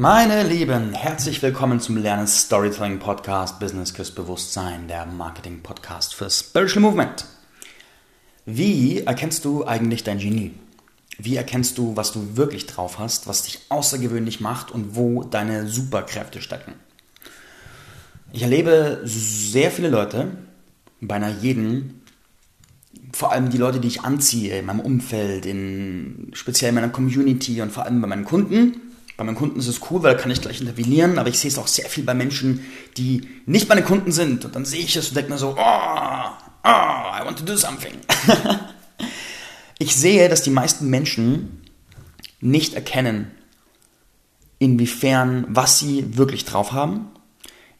Meine Lieben, herzlich willkommen zum Lernen Storytelling Podcast Business Küss Bewusstsein, der Marketing Podcast für Spiritual Movement. Wie erkennst du eigentlich dein Genie? Wie erkennst du, was du wirklich drauf hast, was dich außergewöhnlich macht und wo deine Superkräfte stecken? Ich erlebe sehr viele Leute, beinahe jeden, vor allem die Leute, die ich anziehe in meinem Umfeld, in, speziell in meiner Community und vor allem bei meinen Kunden, bei meinen Kunden ist es cool, weil da kann ich gleich intervenieren, aber ich sehe es auch sehr viel bei Menschen, die nicht meine Kunden sind. Und dann sehe ich es und denke mir so, oh, oh, I want to do something. ich sehe, dass die meisten Menschen nicht erkennen, inwiefern, was sie wirklich drauf haben,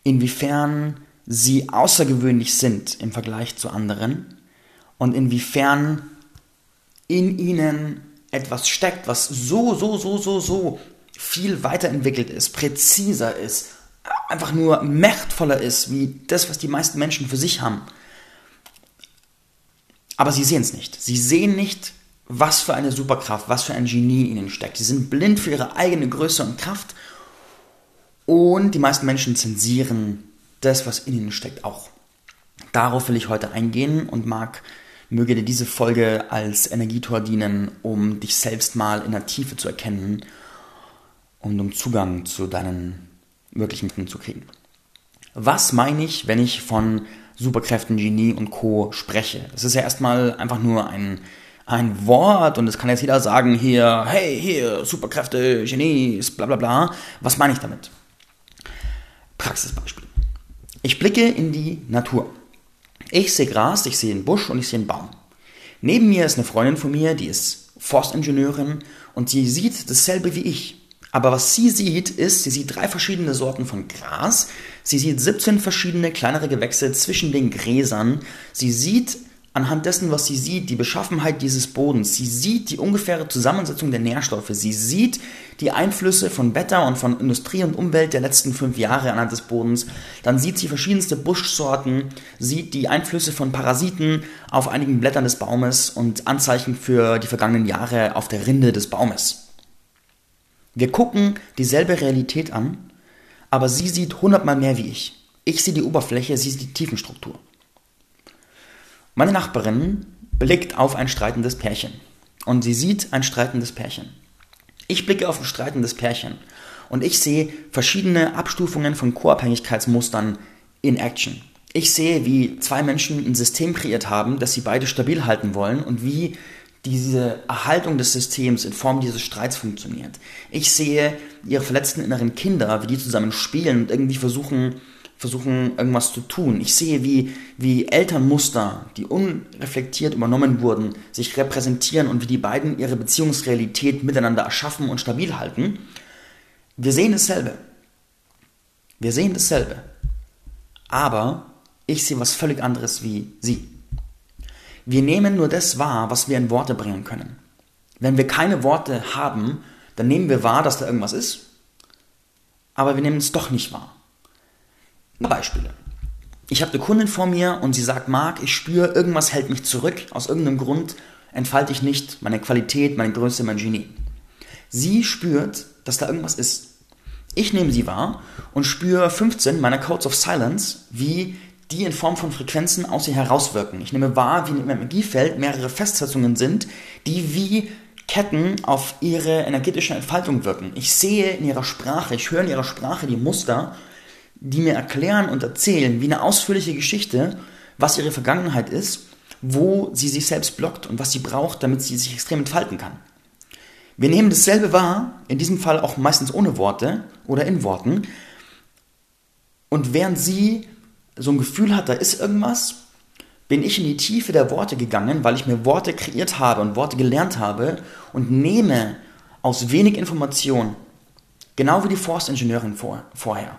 inwiefern sie außergewöhnlich sind im Vergleich zu anderen und inwiefern in ihnen etwas steckt, was so, so, so, so, so viel weiterentwickelt ist, präziser ist, einfach nur mächtvoller ist, wie das, was die meisten Menschen für sich haben. Aber sie sehen es nicht. Sie sehen nicht, was für eine Superkraft, was für ein Genie in ihnen steckt. Sie sind blind für ihre eigene Größe und Kraft. Und die meisten Menschen zensieren das, was in ihnen steckt, auch. Darauf will ich heute eingehen und mag, möge dir diese Folge als Energietor dienen, um dich selbst mal in der Tiefe zu erkennen und um Zugang zu deinen Möglichkeiten zu kriegen. Was meine ich, wenn ich von Superkräften, Genie und Co. spreche? Das ist ja erstmal einfach nur ein, ein Wort und es kann jetzt jeder sagen hier, hey, hier, Superkräfte, Genies, bla bla bla. Was meine ich damit? Praxisbeispiel. Ich blicke in die Natur. Ich sehe Gras, ich sehe einen Busch und ich sehe einen Baum. Neben mir ist eine Freundin von mir, die ist Forstingenieurin und sie sieht dasselbe wie ich. Aber was sie sieht, ist, sie sieht drei verschiedene Sorten von Gras. Sie sieht 17 verschiedene kleinere Gewächse zwischen den Gräsern. Sie sieht anhand dessen, was sie sieht, die Beschaffenheit dieses Bodens. Sie sieht die ungefähre Zusammensetzung der Nährstoffe. Sie sieht die Einflüsse von Wetter und von Industrie und Umwelt der letzten fünf Jahre anhand des Bodens. Dann sieht sie verschiedenste Buschsorten, sieht die Einflüsse von Parasiten auf einigen Blättern des Baumes und Anzeichen für die vergangenen Jahre auf der Rinde des Baumes. Wir gucken dieselbe Realität an, aber sie sieht hundertmal mehr wie ich. Ich sehe die Oberfläche, sie sieht die Tiefenstruktur. Meine Nachbarin blickt auf ein streitendes Pärchen und sie sieht ein streitendes Pärchen. Ich blicke auf ein streitendes Pärchen und ich sehe verschiedene Abstufungen von Co-Abhängigkeitsmustern in Action. Ich sehe, wie zwei Menschen ein System kreiert haben, das sie beide stabil halten wollen und wie diese Erhaltung des Systems in Form dieses Streits funktioniert. Ich sehe ihre verletzten inneren Kinder, wie die zusammen spielen und irgendwie versuchen, versuchen irgendwas zu tun. Ich sehe, wie, wie Elternmuster, die unreflektiert übernommen wurden, sich repräsentieren und wie die beiden ihre Beziehungsrealität miteinander erschaffen und stabil halten. Wir sehen dasselbe. Wir sehen dasselbe. Aber ich sehe was völlig anderes wie sie. Wir nehmen nur das wahr, was wir in Worte bringen können. Wenn wir keine Worte haben, dann nehmen wir wahr, dass da irgendwas ist, aber wir nehmen es doch nicht wahr. Beispiele. Ich habe eine Kundin vor mir und sie sagt, Marc, ich spüre, irgendwas hält mich zurück. Aus irgendeinem Grund entfalte ich nicht meine Qualität, meine Größe, mein Genie. Sie spürt, dass da irgendwas ist. Ich nehme sie wahr und spüre 15 meiner Codes of Silence, wie die in Form von Frequenzen aus ihr herauswirken. Ich nehme wahr, wie in meinem Energiefeld mehrere Festsetzungen sind, die wie Ketten auf ihre energetische Entfaltung wirken. Ich sehe in ihrer Sprache, ich höre in ihrer Sprache die Muster, die mir erklären und erzählen, wie eine ausführliche Geschichte, was ihre Vergangenheit ist, wo sie sich selbst blockt und was sie braucht, damit sie sich extrem entfalten kann. Wir nehmen dasselbe wahr, in diesem Fall auch meistens ohne Worte oder in Worten. Und während sie so ein Gefühl hat, da ist irgendwas, bin ich in die Tiefe der Worte gegangen, weil ich mir Worte kreiert habe und Worte gelernt habe und nehme aus wenig Information, genau wie die Forstingenieurin vor, vorher,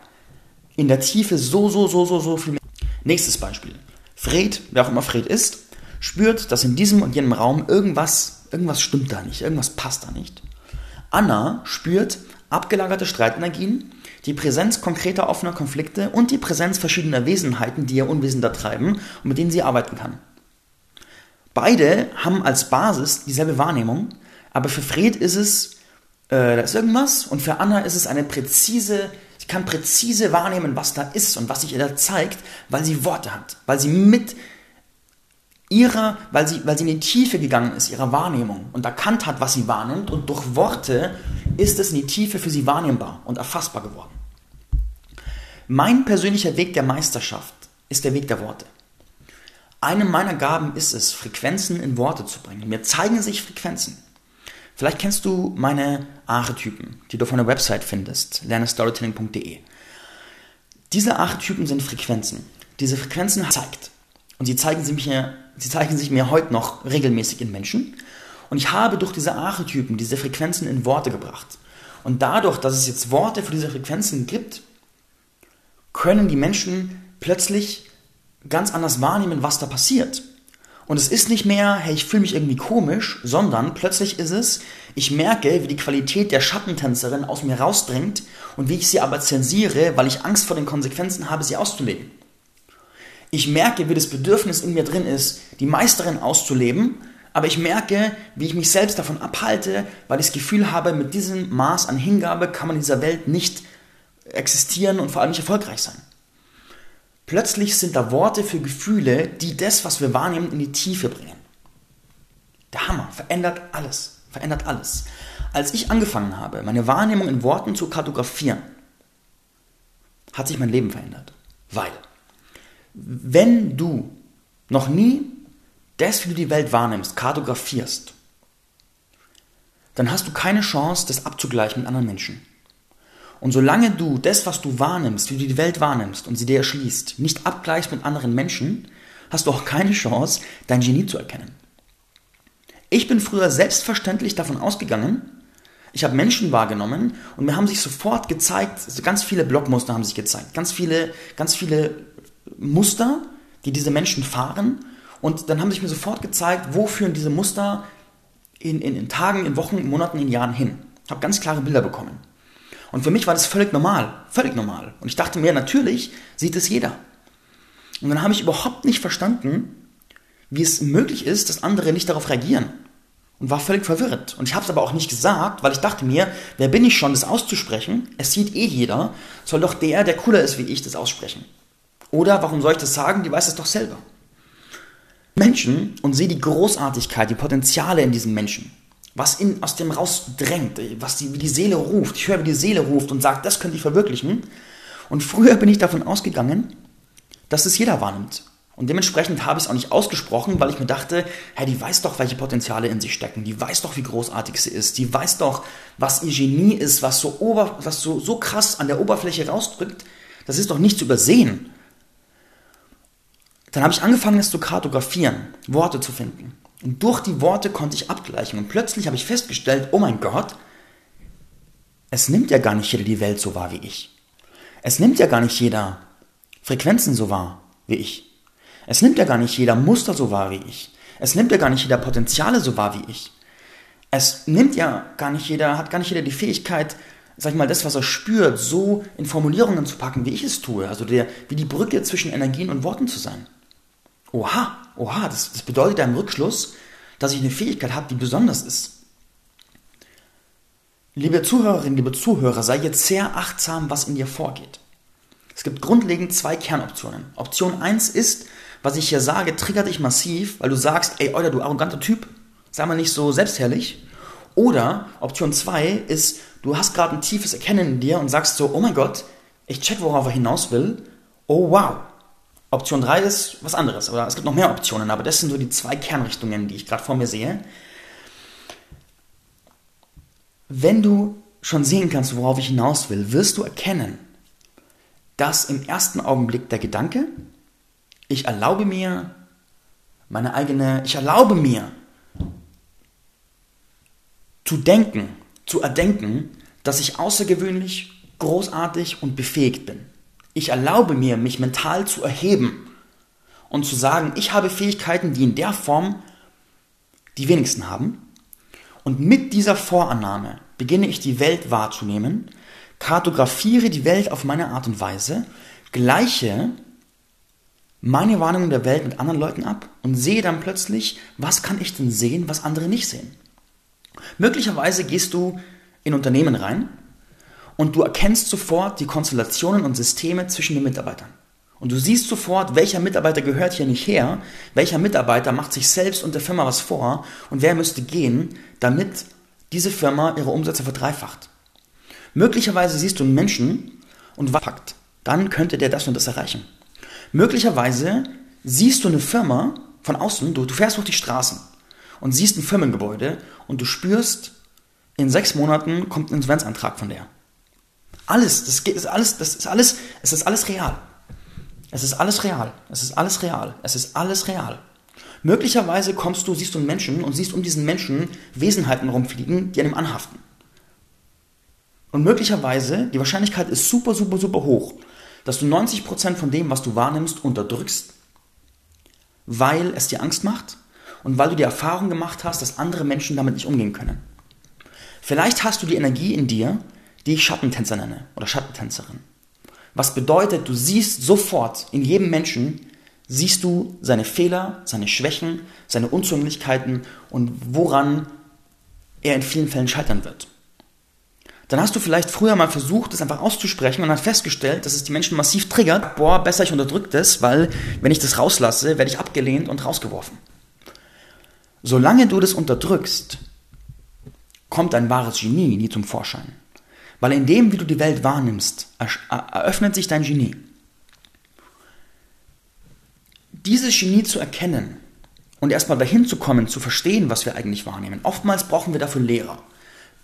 in der Tiefe so, so, so, so, so viel mehr. Nächstes Beispiel. Fred, wer auch immer Fred ist, spürt, dass in diesem und jenem Raum irgendwas, irgendwas stimmt da nicht, irgendwas passt da nicht. Anna spürt abgelagerte Streitenergien die Präsenz konkreter offener Konflikte und die Präsenz verschiedener Wesenheiten, die ihr unwissender treiben und mit denen sie arbeiten kann. Beide haben als Basis dieselbe Wahrnehmung, aber für Fred ist es äh, da ist irgendwas und für Anna ist es eine präzise, sie kann präzise wahrnehmen, was da ist und was sich ihr da zeigt, weil sie Worte hat, weil sie mit ihrer, weil sie, weil sie in die Tiefe gegangen ist, ihrer Wahrnehmung und erkannt hat, was sie wahrnimmt und durch Worte ist es in die Tiefe für sie wahrnehmbar und erfassbar geworden. Mein persönlicher Weg der Meisterschaft ist der Weg der Worte. Eine meiner Gaben ist es, Frequenzen in Worte zu bringen. Mir zeigen sich Frequenzen. Vielleicht kennst du meine Archetypen, die du auf meiner Website findest, lernestorytelling.de. Diese Archetypen sind Frequenzen. Diese Frequenzen zeigt. Und sie zeigen, sich mir, sie zeigen sich mir heute noch regelmäßig in Menschen. Und ich habe durch diese Archetypen diese Frequenzen in Worte gebracht. Und dadurch, dass es jetzt Worte für diese Frequenzen gibt, können die Menschen plötzlich ganz anders wahrnehmen, was da passiert. Und es ist nicht mehr, hey, ich fühle mich irgendwie komisch, sondern plötzlich ist es, ich merke, wie die Qualität der Schattentänzerin aus mir rausdringt und wie ich sie aber zensiere, weil ich Angst vor den Konsequenzen habe, sie auszuleben. Ich merke, wie das Bedürfnis in mir drin ist, die Meisterin auszuleben, aber ich merke, wie ich mich selbst davon abhalte, weil ich das Gefühl habe, mit diesem Maß an Hingabe kann man in dieser Welt nicht existieren und vor allem nicht erfolgreich sein. Plötzlich sind da Worte für Gefühle, die das, was wir wahrnehmen, in die Tiefe bringen. Der Hammer verändert alles, verändert alles. Als ich angefangen habe, meine Wahrnehmung in Worten zu kartografieren, hat sich mein Leben verändert. Weil, wenn du noch nie das, wie du die Welt wahrnimmst, kartografierst, dann hast du keine Chance, das abzugleichen mit anderen Menschen. Und solange du das, was du wahrnimmst, wie du die Welt wahrnimmst und sie dir erschließt, nicht abgleichst mit anderen Menschen, hast du auch keine Chance, dein Genie zu erkennen. Ich bin früher selbstverständlich davon ausgegangen, ich habe Menschen wahrgenommen und mir haben sich sofort gezeigt, also ganz viele Blockmuster haben sich gezeigt, ganz viele, ganz viele Muster, die diese Menschen fahren und dann haben sich mir sofort gezeigt, wo führen diese Muster in, in, in Tagen, in Wochen, in Monaten, in Jahren hin. Ich habe ganz klare Bilder bekommen. Und für mich war das völlig normal, völlig normal. Und ich dachte mir, natürlich sieht es jeder. Und dann habe ich überhaupt nicht verstanden, wie es möglich ist, dass andere nicht darauf reagieren. Und war völlig verwirrt. Und ich habe es aber auch nicht gesagt, weil ich dachte mir, wer bin ich schon, das auszusprechen? Es sieht eh jeder. Soll doch der, der cooler ist wie ich, das aussprechen. Oder warum soll ich das sagen? Die weiß es doch selber. Menschen und sehe die Großartigkeit, die Potenziale in diesen Menschen was in, aus dem rausdrängt, was die, wie die Seele ruft. Ich höre, wie die Seele ruft und sagt, das könnte ich verwirklichen. Und früher bin ich davon ausgegangen, dass es jeder wahrnimmt. Und dementsprechend habe ich es auch nicht ausgesprochen, weil ich mir dachte, hey, die weiß doch, welche Potenziale in sich stecken. Die weiß doch, wie großartig sie ist. Die weiß doch, was ihr Genie ist, was so, ober, was so, so krass an der Oberfläche rausdrückt. Das ist doch nicht zu übersehen. Dann habe ich angefangen, es zu kartografieren, Worte zu finden. Und durch die Worte konnte ich abgleichen. Und plötzlich habe ich festgestellt, oh mein Gott, es nimmt ja gar nicht jeder die Welt so wahr wie ich. Es nimmt ja gar nicht jeder Frequenzen so wahr wie ich. Es nimmt ja gar nicht jeder Muster so wahr wie ich. Es nimmt ja gar nicht jeder Potenziale so wahr wie ich. Es nimmt ja gar nicht jeder, hat gar nicht jeder die Fähigkeit, sag ich mal, das, was er spürt, so in Formulierungen zu packen, wie ich es tue. Also der, wie die Brücke zwischen Energien und Worten zu sein. Oha, oha, das, das bedeutet im Rückschluss, dass ich eine Fähigkeit habe, die besonders ist. Liebe Zuhörerinnen, liebe Zuhörer, sei jetzt sehr achtsam, was in dir vorgeht. Es gibt grundlegend zwei Kernoptionen. Option 1 ist, was ich hier sage, triggert dich massiv, weil du sagst, ey, Euler, du arroganter Typ, sei mal nicht so selbstherrlich. Oder Option 2 ist, du hast gerade ein tiefes Erkennen in dir und sagst so, oh mein Gott, ich check, worauf er hinaus will. Oh wow, Option 3 ist was anderes, oder es gibt noch mehr Optionen, aber das sind so die zwei Kernrichtungen, die ich gerade vor mir sehe. Wenn du schon sehen kannst, worauf ich hinaus will, wirst du erkennen, dass im ersten Augenblick der Gedanke, ich erlaube mir meine eigene, ich erlaube mir zu denken, zu erdenken, dass ich außergewöhnlich, großartig und befähigt bin. Ich erlaube mir, mich mental zu erheben und zu sagen, ich habe Fähigkeiten, die in der Form die wenigsten haben. Und mit dieser Vorannahme beginne ich die Welt wahrzunehmen, kartografiere die Welt auf meine Art und Weise, gleiche meine Wahrnehmung der Welt mit anderen Leuten ab und sehe dann plötzlich, was kann ich denn sehen, was andere nicht sehen. Möglicherweise gehst du in Unternehmen rein und du erkennst sofort die Konstellationen und Systeme zwischen den Mitarbeitern. Und du siehst sofort, welcher Mitarbeiter gehört hier nicht her, welcher Mitarbeiter macht sich selbst und der Firma was vor und wer müsste gehen, damit diese Firma ihre Umsätze verdreifacht. Möglicherweise siehst du einen Menschen und packt, dann könnte der das und das erreichen. Möglicherweise siehst du eine Firma von außen, du, du fährst durch die Straßen und siehst ein Firmengebäude und du spürst, in sechs Monaten kommt ein Insolvenzantrag von der. Alles, das ist alles, das ist alles, es ist alles real. Es ist alles real. Es ist alles real. Es ist alles real. Möglicherweise kommst du, siehst du einen Menschen und siehst um diesen Menschen Wesenheiten rumfliegen, die ihm anhaften. Und möglicherweise, die Wahrscheinlichkeit ist super, super, super hoch, dass du 90% von dem, was du wahrnimmst, unterdrückst, weil es dir Angst macht und weil du die Erfahrung gemacht hast, dass andere Menschen damit nicht umgehen können. Vielleicht hast du die Energie in dir, die ich Schattentänzer nenne oder Schattentänzerin. Was bedeutet, du siehst sofort in jedem Menschen, siehst du seine Fehler, seine Schwächen, seine Unzulänglichkeiten und woran er in vielen Fällen scheitern wird. Dann hast du vielleicht früher mal versucht, das einfach auszusprechen und dann festgestellt, dass es die Menschen massiv triggert. Boah, besser ich unterdrücke das, weil wenn ich das rauslasse, werde ich abgelehnt und rausgeworfen. Solange du das unterdrückst, kommt dein wahres Genie nie zum Vorschein. Weil in dem, wie du die Welt wahrnimmst, eröffnet sich dein Genie. Dieses Genie zu erkennen und erstmal dahin zu kommen, zu verstehen, was wir eigentlich wahrnehmen. Oftmals brauchen wir dafür Lehrer.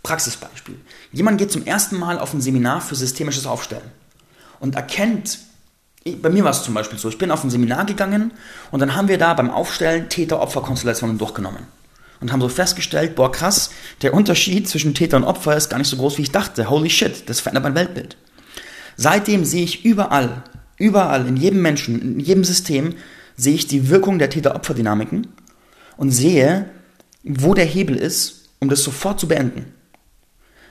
Praxisbeispiel. Jemand geht zum ersten Mal auf ein Seminar für systemisches Aufstellen und erkennt, bei mir war es zum Beispiel so, ich bin auf ein Seminar gegangen und dann haben wir da beim Aufstellen Täter-Opfer-Konstellationen durchgenommen und haben so festgestellt, boah krass, der Unterschied zwischen Täter und Opfer ist gar nicht so groß, wie ich dachte. Holy shit, das verändert mein Weltbild. Seitdem sehe ich überall, überall, in jedem Menschen, in jedem System, sehe ich die Wirkung der Täter-Opfer-Dynamiken und sehe, wo der Hebel ist, um das sofort zu beenden.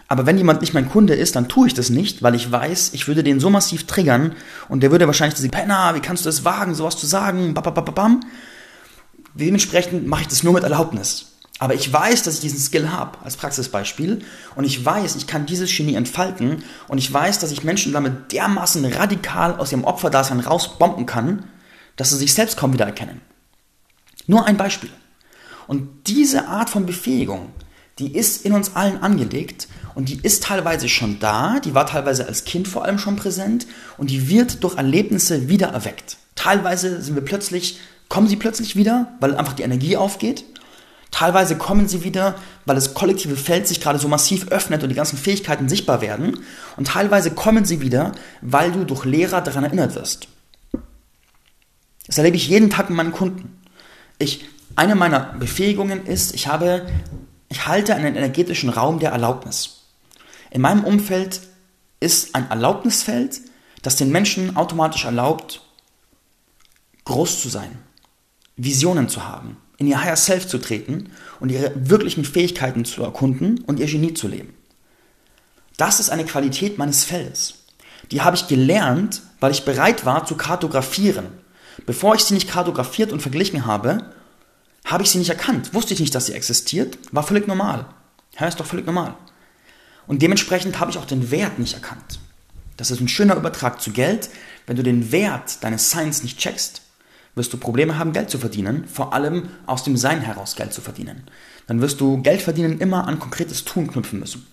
Aber wenn jemand nicht mein Kunde ist, dann tue ich das nicht, weil ich weiß, ich würde den so massiv triggern und der würde wahrscheinlich sagen, Penner, wie kannst du es wagen, sowas zu sagen, bam, Dementsprechend mache ich das nur mit Erlaubnis. Aber ich weiß, dass ich diesen Skill habe, als Praxisbeispiel. Und ich weiß, ich kann dieses Genie entfalten. Und ich weiß, dass ich Menschen damit dermaßen radikal aus ihrem Opferdasein rausbomben kann, dass sie sich selbst kaum wieder erkennen. Nur ein Beispiel. Und diese Art von Befähigung, die ist in uns allen angelegt und die ist teilweise schon da, die war teilweise als Kind vor allem schon präsent und die wird durch Erlebnisse wieder erweckt. Teilweise sind wir plötzlich, kommen sie plötzlich wieder, weil einfach die Energie aufgeht Teilweise kommen sie wieder, weil das kollektive Feld sich gerade so massiv öffnet und die ganzen Fähigkeiten sichtbar werden. Und teilweise kommen sie wieder, weil du durch Lehrer daran erinnert wirst. Das erlebe ich jeden Tag mit meinen Kunden. Ich, eine meiner Befähigungen ist, ich habe, ich halte einen energetischen Raum der Erlaubnis. In meinem Umfeld ist ein Erlaubnisfeld, das den Menschen automatisch erlaubt, groß zu sein, Visionen zu haben, in ihr Higher Self zu treten und ihre wirklichen Fähigkeiten zu erkunden und ihr Genie zu leben. Das ist eine Qualität meines Feldes. Die habe ich gelernt, weil ich bereit war zu kartografieren. Bevor ich sie nicht kartografiert und verglichen habe, habe ich sie nicht erkannt. Wusste ich nicht, dass sie existiert, war völlig normal. Ja, ist doch völlig normal. Und dementsprechend habe ich auch den Wert nicht erkannt. Das ist ein schöner Übertrag zu Geld. Wenn du den Wert deines Seins nicht checkst, wirst du Probleme haben, Geld zu verdienen, vor allem aus dem Sein heraus Geld zu verdienen. Dann wirst du Geld verdienen immer an konkretes Tun knüpfen müssen.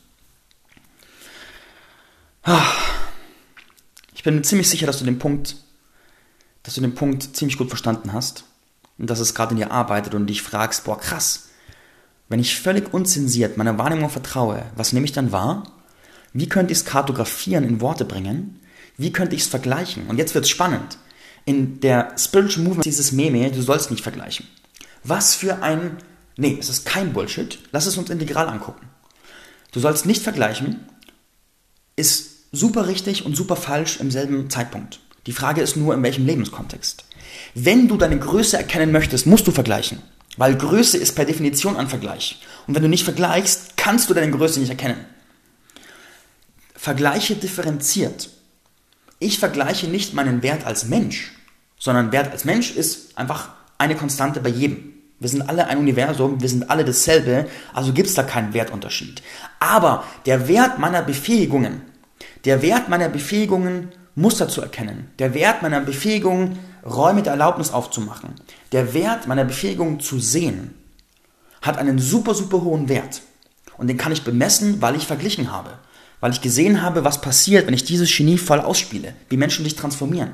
Ah. Ich bin mir ziemlich sicher, dass du den Punkt, dass du den Punkt ziemlich gut verstanden hast und dass es gerade in dir arbeitet und dich fragst, boah krass, wenn ich völlig unzensiert meiner Wahrnehmung vertraue, was nehme ich dann wahr? Wie könnte ich es kartografieren, in Worte bringen? Wie könnte ich es vergleichen? Und jetzt wird es spannend in der Spiritual Movement dieses Meme, du sollst nicht vergleichen. Was für ein, nee, es ist kein Bullshit. Lass es uns integral angucken. Du sollst nicht vergleichen, ist super richtig und super falsch im selben Zeitpunkt. Die Frage ist nur, in welchem Lebenskontext. Wenn du deine Größe erkennen möchtest, musst du vergleichen. Weil Größe ist per Definition ein Vergleich. Und wenn du nicht vergleichst, kannst du deine Größe nicht erkennen. Vergleiche differenziert ich vergleiche nicht meinen Wert als Mensch, sondern Wert als Mensch ist einfach eine Konstante bei jedem. Wir sind alle ein Universum, wir sind alle dasselbe, also gibt es da keinen Wertunterschied. Aber der Wert meiner Befähigungen, der Wert meiner Befähigungen, Muster zu erkennen, der Wert meiner Befähigung, Räume der Erlaubnis aufzumachen, der Wert meiner Befähigung zu sehen, hat einen super, super hohen Wert. Und den kann ich bemessen, weil ich verglichen habe. Weil ich gesehen habe, was passiert, wenn ich dieses Genie voll ausspiele, wie Menschen sich transformieren.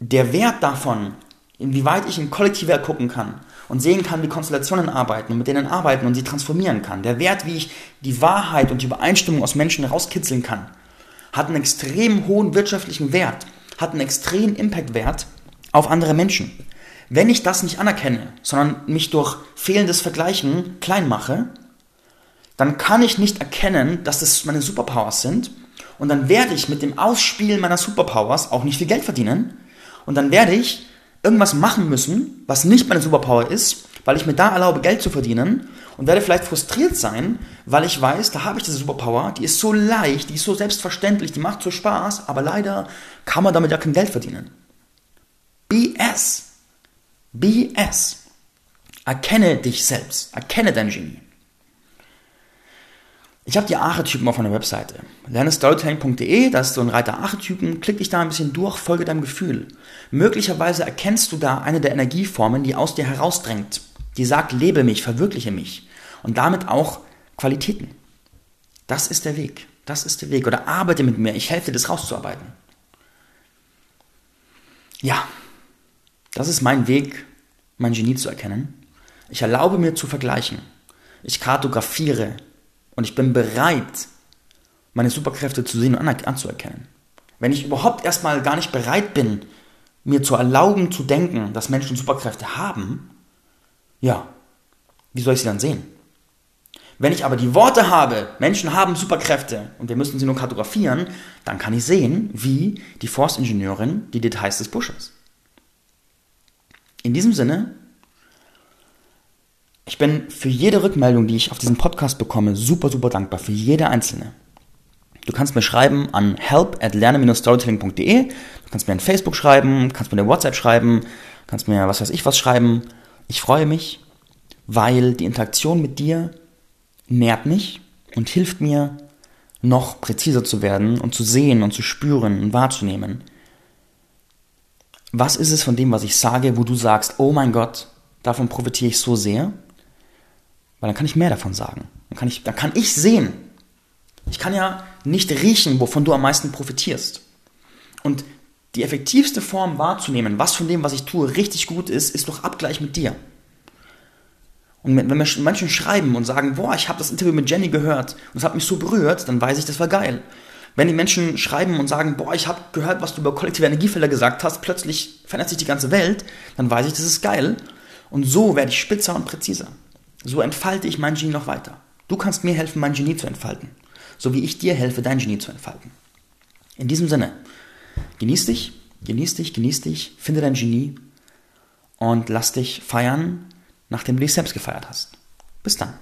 Der Wert davon, inwieweit ich in Kollektive gucken kann und sehen kann, wie Konstellationen arbeiten und mit denen arbeiten und sie transformieren kann. Der Wert, wie ich die Wahrheit und die Übereinstimmung aus Menschen herauskitzeln kann, hat einen extrem hohen wirtschaftlichen Wert, hat einen extremen Impact-Wert auf andere Menschen. Wenn ich das nicht anerkenne, sondern mich durch fehlendes Vergleichen klein mache, dann kann ich nicht erkennen, dass das meine Superpowers sind und dann werde ich mit dem Ausspielen meiner Superpowers auch nicht viel Geld verdienen und dann werde ich irgendwas machen müssen, was nicht meine Superpower ist, weil ich mir da erlaube, Geld zu verdienen und werde vielleicht frustriert sein, weil ich weiß, da habe ich diese Superpower, die ist so leicht, die ist so selbstverständlich, die macht so Spaß, aber leider kann man damit ja kein Geld verdienen. BS. BS. Erkenne dich selbst. Erkenne dein Genie. Ich habe die Archetypen auf meiner Webseite. Lernestorytelling.de, da ist so ein Reiter Archetypen. Klick dich da ein bisschen durch, folge deinem Gefühl. Möglicherweise erkennst du da eine der Energieformen, die aus dir herausdrängt. Die sagt, lebe mich, verwirkliche mich. Und damit auch Qualitäten. Das ist der Weg. Das ist der Weg. Oder arbeite mit mir. Ich helfe dir, das rauszuarbeiten. Ja, das ist mein Weg, mein Genie zu erkennen. Ich erlaube mir zu vergleichen. Ich kartografiere und ich bin bereit, meine Superkräfte zu sehen und anzuerkennen. Wenn ich überhaupt erstmal gar nicht bereit bin, mir zu erlauben zu denken, dass Menschen Superkräfte haben, ja, wie soll ich sie dann sehen? Wenn ich aber die Worte habe, Menschen haben Superkräfte und wir müssen sie nur kartografieren, dann kann ich sehen, wie die Forstingenieurin die Details des Busches. In diesem Sinne ich bin für jede Rückmeldung, die ich auf diesen Podcast bekomme, super, super dankbar. Für jede einzelne. Du kannst mir schreiben an help at lerne-storytelling.de. Du kannst mir ein Facebook schreiben, kannst mir eine WhatsApp schreiben, kannst mir was weiß ich was schreiben. Ich freue mich, weil die Interaktion mit dir nährt mich und hilft mir, noch präziser zu werden und zu sehen und zu spüren und wahrzunehmen. Was ist es von dem, was ich sage, wo du sagst, oh mein Gott, davon profitiere ich so sehr? Weil dann kann ich mehr davon sagen. Dann kann ich, dann kann ich sehen. Ich kann ja nicht riechen, wovon du am meisten profitierst. Und die effektivste Form wahrzunehmen, was von dem, was ich tue, richtig gut ist, ist durch Abgleich mit dir. Und wenn Menschen schreiben und sagen, boah, ich habe das Interview mit Jenny gehört und es hat mich so berührt, dann weiß ich, das war geil. Wenn die Menschen schreiben und sagen, boah, ich habe gehört, was du über kollektive Energiefelder gesagt hast, plötzlich verändert sich die ganze Welt, dann weiß ich, das ist geil. Und so werde ich spitzer und präziser. So entfalte ich mein Genie noch weiter. Du kannst mir helfen, mein Genie zu entfalten, so wie ich dir helfe, dein Genie zu entfalten. In diesem Sinne, genieß dich, genieß dich, genieß dich, finde dein Genie und lass dich feiern, nachdem du dich selbst gefeiert hast. Bis dann.